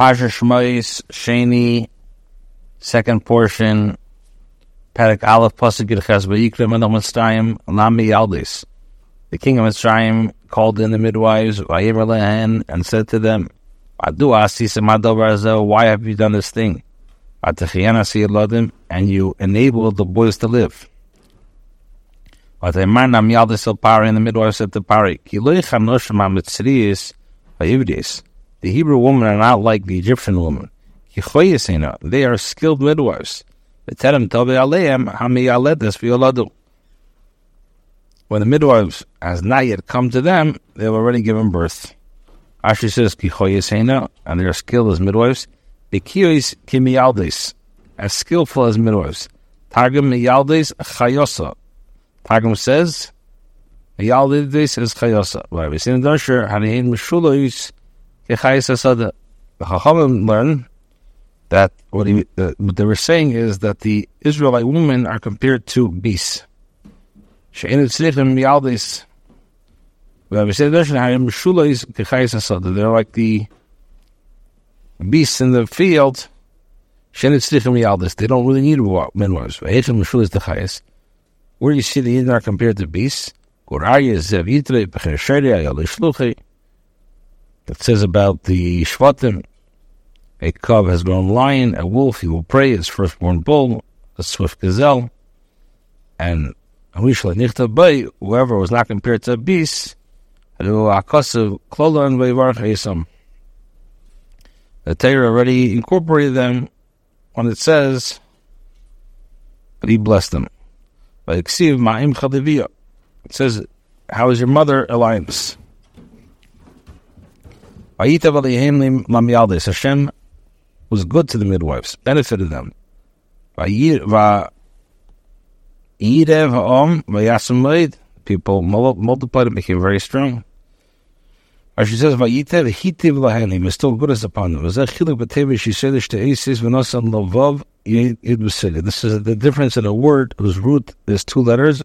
Pasha Shmois, Shani, second portion, Parak Aleph, Pasuk Yirches, Vayikra Melech Mitzrayim, Lami Yaldis. The king of Mitzrayim called in the midwives, Vayimer Lehen, and said to them, Adu Madavar why have you done this thing? And you enabled the boys to live. But the man am Yaldis Pari, and the midwife said to Pari, Kiloich Hanoshma Mitzriyis, Vayivdis. The Hebrew women are not like the Egyptian women. They are skilled midwives. When the midwives has not yet come to them, they have already given birth. Rashi says, and they are skilled as midwives. Bikiyos kimiyaldes, as skillful as midwives. Targum miyaldes chayosa. Targum says, miyaldes is chayosa. Right, we see in the The Chachamim learn that what, he, uh, what they were saying is that the Israelite women are compared to beasts. They're like the beasts in the field. They don't really need midwives. Where do you see the Yidden are compared to beasts? That says about the Shvatim, a cub has grown lion, a wolf, he will prey, his firstborn bull, a swift gazelle, and whoever was not compared to a beast, the Torah already incorporated them when it says he blessed them. It says, How is your mother, Alliance? Hashem was good to the midwives, benefited them. People multiplied and became very strong. As she says, "Vayitev hitiv lahanim," is still good as upon them. This is the difference in a word whose root is two letters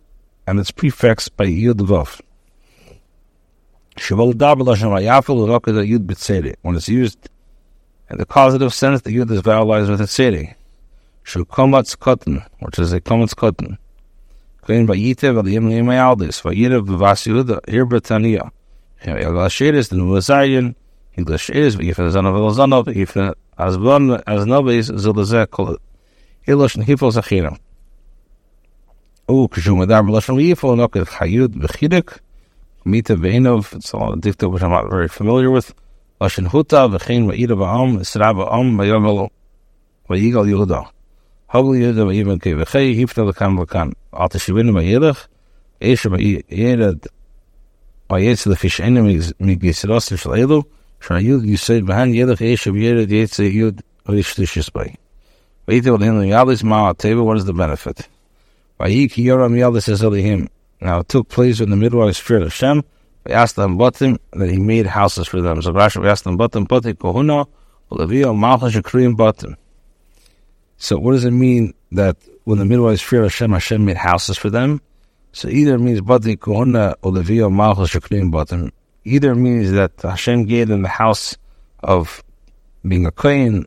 and it's prefixed by yud vav. When it's used in the causative sense, the yud is vowelized with a tzeri. Shukomatz cotton, which is a komatz cotton. Klein vayitev al yim limayaldis, vayirev vasiuda, ir Britannia. Yaglashiris, the Nuvazayan, Yaglashiris, vayifan zanov elzanov, vayifan azvan, aznobis, zilazek, kol ilosh nehifol zachiram. U, kshumadar, b'lashon vayifol, noket chayud, v'chidek, Mita Veinov, it's all a dicta which I'm not very familiar with. Lashon Huta, Ba'am, Isra Ba'am, Yehuda. Yehuda V'yivan Ke V'chei, Hifna L'kan L'kan. Al Teshivin V'yidach, Esha V'yedad, V'yetz L'fish Enem, Migisiros L'shal Elu, Shayud Yused V'han Yedach, Esha V'yedad, Yetz Teva, what is the benefit? Yoram Yalis Ezalihim, now it took place when the midwives feared Hashem. We asked them Batim that he made houses for them. So Rashi, we asked them Batim, Bati Kohuna, Olivia, Malcha Shakrim Batim. So what does it mean that when the midwives feared Hashem, Hashem made houses for them? So either means Bati Kohuna, Olivia, Malcha Shakrim Batim. Either means that Hashem gave them the house of being a queen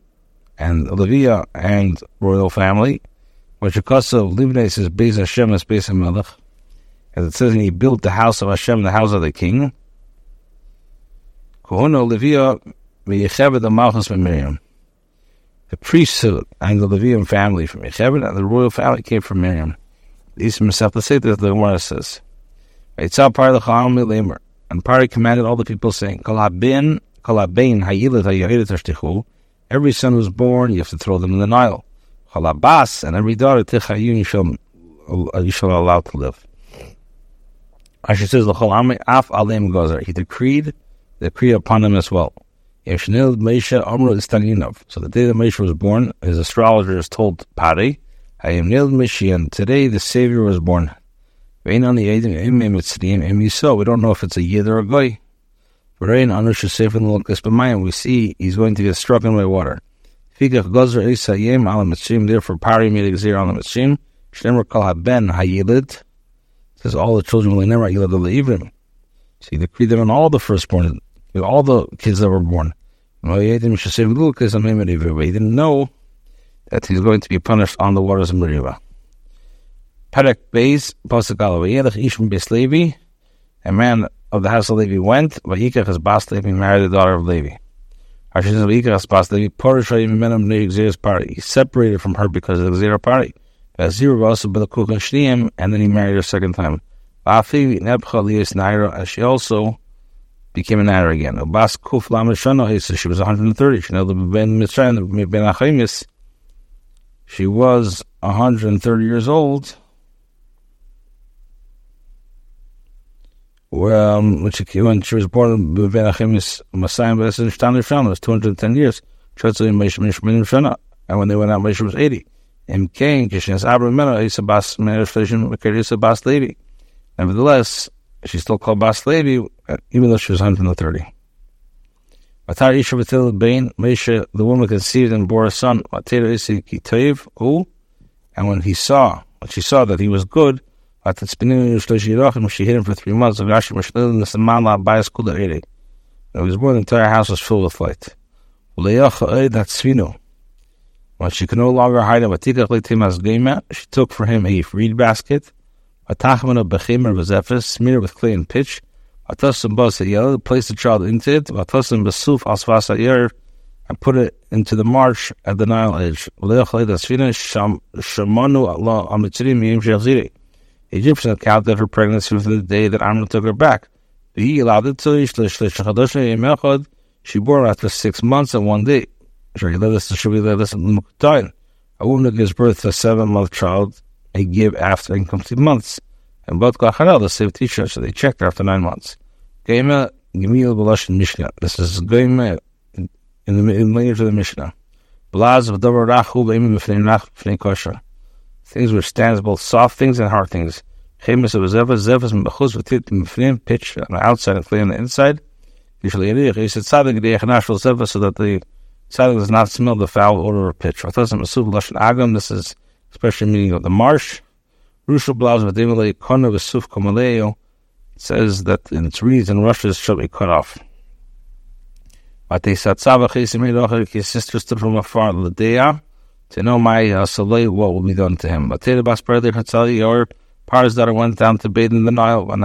and Olivia and royal family, which because of Libnes is based Hashem is based Melech. As it says, he built the house of Hashem, the house of the king. The from priesthood and the Levium family from Yocheved and the royal family came from Miriam. These himself to say that the Gemara says. And Pari commanded all the people saying, Kalabin. Every son who's born, you have to throw them in the Nile. Kalabas, and every daughter, tichayun, you shall allow to live. Rashi says, the af alim gozer. He decreed the decree upon them as well. So the day that Moshe was born, his astrologers told Pari, I am Nil Mishian. Today the Savior was born. We don't know if it's a Yid or a Goy. We see he's going to get struck in by water. Therefore, Pari made a on the Mitzrim. Shnemar Kal Haben Hayilid says all the children will never Yilad See, they decreed them on all the firstborn, all the kids that were born. He didn't know that he's going to be punished on the waters of Meribah. Perek Beis, Pasuk Vayelech Ishim Beis Levi, a man of the house of Levi went, but Vayikach as Bas Levi married the daughter of Levi. He separated from her because of the Xera party. And then he married her a second time. And she also became a naira again. Bas Kuf Lamashana, she was 130. She She was 130 years old um, when, she, when she was born, Ben Achimis Masayim Shtan Shana was 210 years. And when they went out, Moshe was 80. And Cain, Kishin's Abra Mena, Isa Bas Menefishim, a Bas Levi. Nevertheless, she's still called Bas Levi, uh, even though she was 130. Matar Isha Batil Bain, Mesha, the woman conceived and bore a son, Matera Isi Kitoiv, who, and when he saw, when she saw that he was good, at its beginning she hid him for three months. And he was born, the entire house was filled with light. When she could no longer hide him, she took for him a reed basket, a tachman of bechimer was smeared with clay and pitch, a tussim bas placed the child into it, a tussim besuf asvas and put it into the marsh at the Nile edge. Egyptian account that her pregnancy was the day that Amram took her back. He allowed it to She bore after six months and one day. A woman gives birth to a seven month child, they give after incomplete months. And both Gacharel, the same teacher, so they checked after nine months. Geima, Gemil Balash Mishnah. This is Geima in the, language of the Mishnah. Blaz of Davar Rachu, Beimim B'fnei Nach, B'fnei Kosher things which stands both soft things and hard things. Chemis of Zeva, Zevas Mbachuz Vatit Mfnim, pitch on the outside and clay on the inside. Usually he said Sadik the Echanashal Zeva so that the Sadik does not smell the foul odor of pitch. This is especially meaning of the marsh. Rushal Blaus Vadimale Kona Kamaleo says that in its reeds and rushes shall be cut off. His sister stood from afar, Ladea to know my uh, what will be done to him. Or Pars that went down to bathe in the Nile, and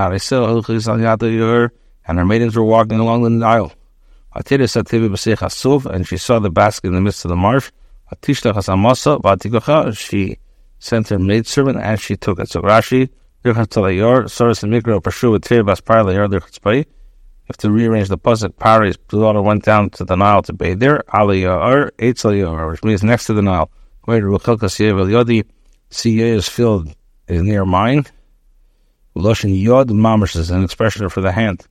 her maidens were walking along the Nile. Atira said Tibi Basich Hasuf, and she saw the basket in the midst of the marsh. Atishta Hasamasa, Batikocha, she sent her maidservant, and she took it. So Rashi, Dirchatalayor, Soros and Mikro, Pashu, with Tere Bas Perli, or Dirchatspai, have to rearrange the pasuk. Paris, daughter went down to the Nile to bathe there. Aliyah Eitzalyar, which means next to the Nile. Where Ruchelka Siev Yodi, Siya is filled is near mine. Loshin Yod Mamish is an expression for the hand.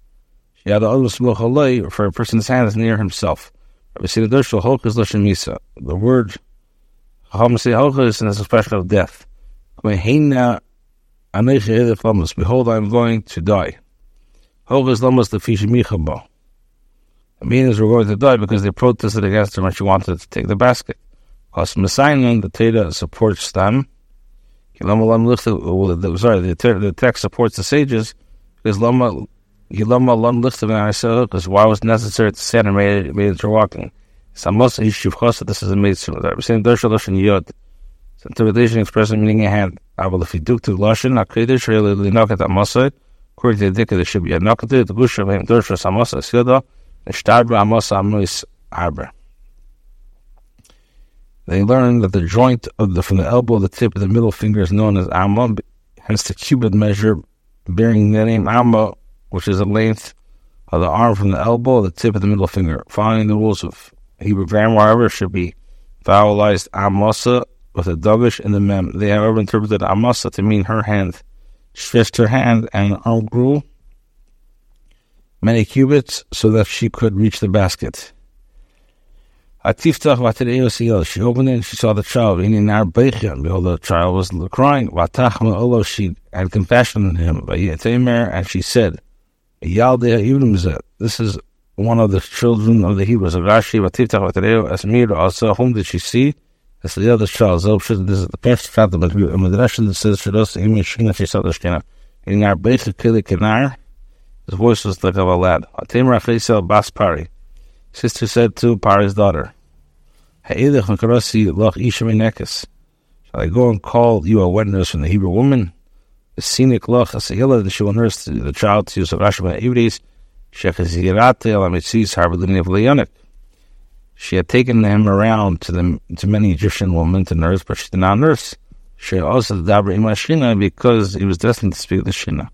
Shiyada for a person's hand is near himself. The word Hamasi is an expression of death. Behold, I am going to die. The Michabo. The were going to die because they protested against her when she wanted to take the basket. The Teda supports them. Sorry, the, the text supports the sages because Yilama Lun Lichtav because why was necessary to stand and made made it walking? Samos Yishuv Chosa, this is a mitzvah. We're saying Dersha Lashon Yod. It's interpretation expressing meaning a hand. Aval if you do to Lashon, Akedish, really, Linokat Amosai, according to the Dikka, there should be a the Gush of him, Dersha Samosa Syoda, and Shtarbra Amosa Amois Arbor. They learned that the joint of the, from the elbow to the tip of the middle finger is known as amma, hence the cubit measure bearing the name amma, which is the length of the arm from the elbow to the tip of the middle finger. Following the rules of Hebrew grammar, however, should be vowelized amasa with a dagish in the mem. They however interpreted amasa to mean her hand, stretched her hand and arm grew many cubits so that she could reach the basket. Atiftach vatir She opened it and she saw the child. In our behold, the child was crying. Vatachma olo. She had compassion on him. And she said, Yaldea This is one of the children of the Hebrews. of Rashi vatiftach vatir asmir also. Whom did she see? As the other child. This is the first chapter. But Midrash that says Shados Imi She saw the Shkina. In our Beicha Kili Kenar, his voice was like of a lad. Atim Rachesel Baspari. Sister said to Pari's daughter, makarasi loch isha Shall I go and call you a wet nurse from the Hebrew woman? Scenic loch as a that she will nurse the child to Yusuf Rashma Ivris, Shechazirate al Amitzis Harbelini of Leonik. She had taken him around to the to many Egyptian women to nurse, but she did not nurse. She also dabra ima shina because he was destined to speak the shina.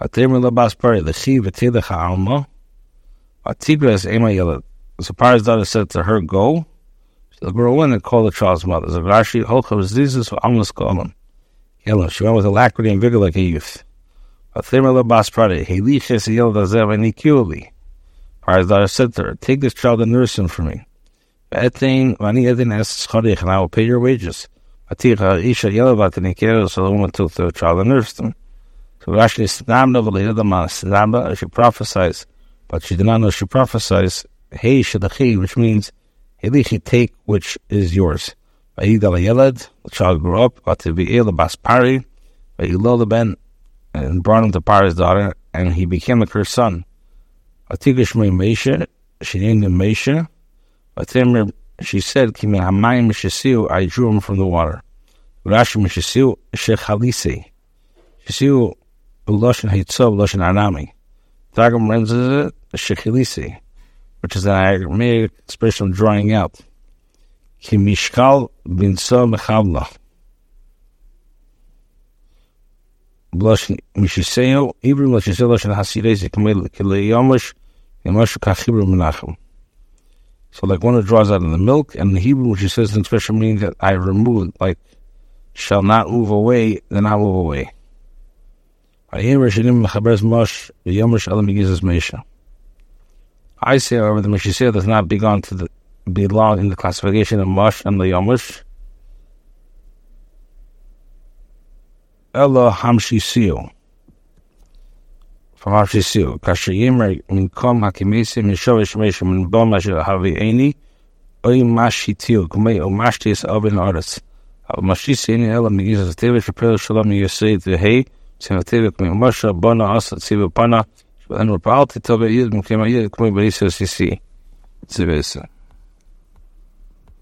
Atem labas the chi v'tilecha alma. Atigras ema yelad. So Paro's daughter said to her, "Go." The girl went and called the child's mother. So Rashi holcha v'zizis v'almas kolam. She went with alacrity and vigor like a youth. Atem labas pari heliches yelad azev anikiuli. Paro's daughter said to her, "Take this child and nurse him for me." Etin vani etin es and I will pay your wages. Atira isha yelavat nikero, so the woman took the child and nursed him. So Rashi snamna v'leidama snamba, she prophesies, but she did not know she prophesies, hey shadachi, which means, helichi take which is yours. Vayidal yelad, the child grew up, Vativi'el baspari, Vayilol ben, and brought him to Paro's daughter, and he became like her son. Atigish Mesha, she named him Mesha, Vatimir, she said, Kimi Hamayim Shesiu, I drew him from the water. Rashi Mishesiu, Shechalisi. Shesiu, Uloshin Hitzov, Uloshin Arami. Targum renders it, Shechalisi, which is an Aramaic expression of drawing out. Kamil Kileyomish, Yamashu Kachibru Menachem. So like one that draws out of the milk, and in Hebrew, which he says in expression means that I remove, like, shall not move away, then I move away. I say, however, the Meshisir does not belong to the belong in the classification of Mush and the Yomush. Ella Hamshisiu from Arshisiu. Kasher Yimer min kom hakimesi min shovish mesha min bom asher havi eni oy mashitiu kumei o mashtis ovin aras. Av mashtis eni ela mi gizas tevish apel shalom yosei tehei Tzivatevik mi Moshe bona asa tzivu pana shvalen rapalti tobe yid mi kema yid kumei barisio sisi. Tzivesa.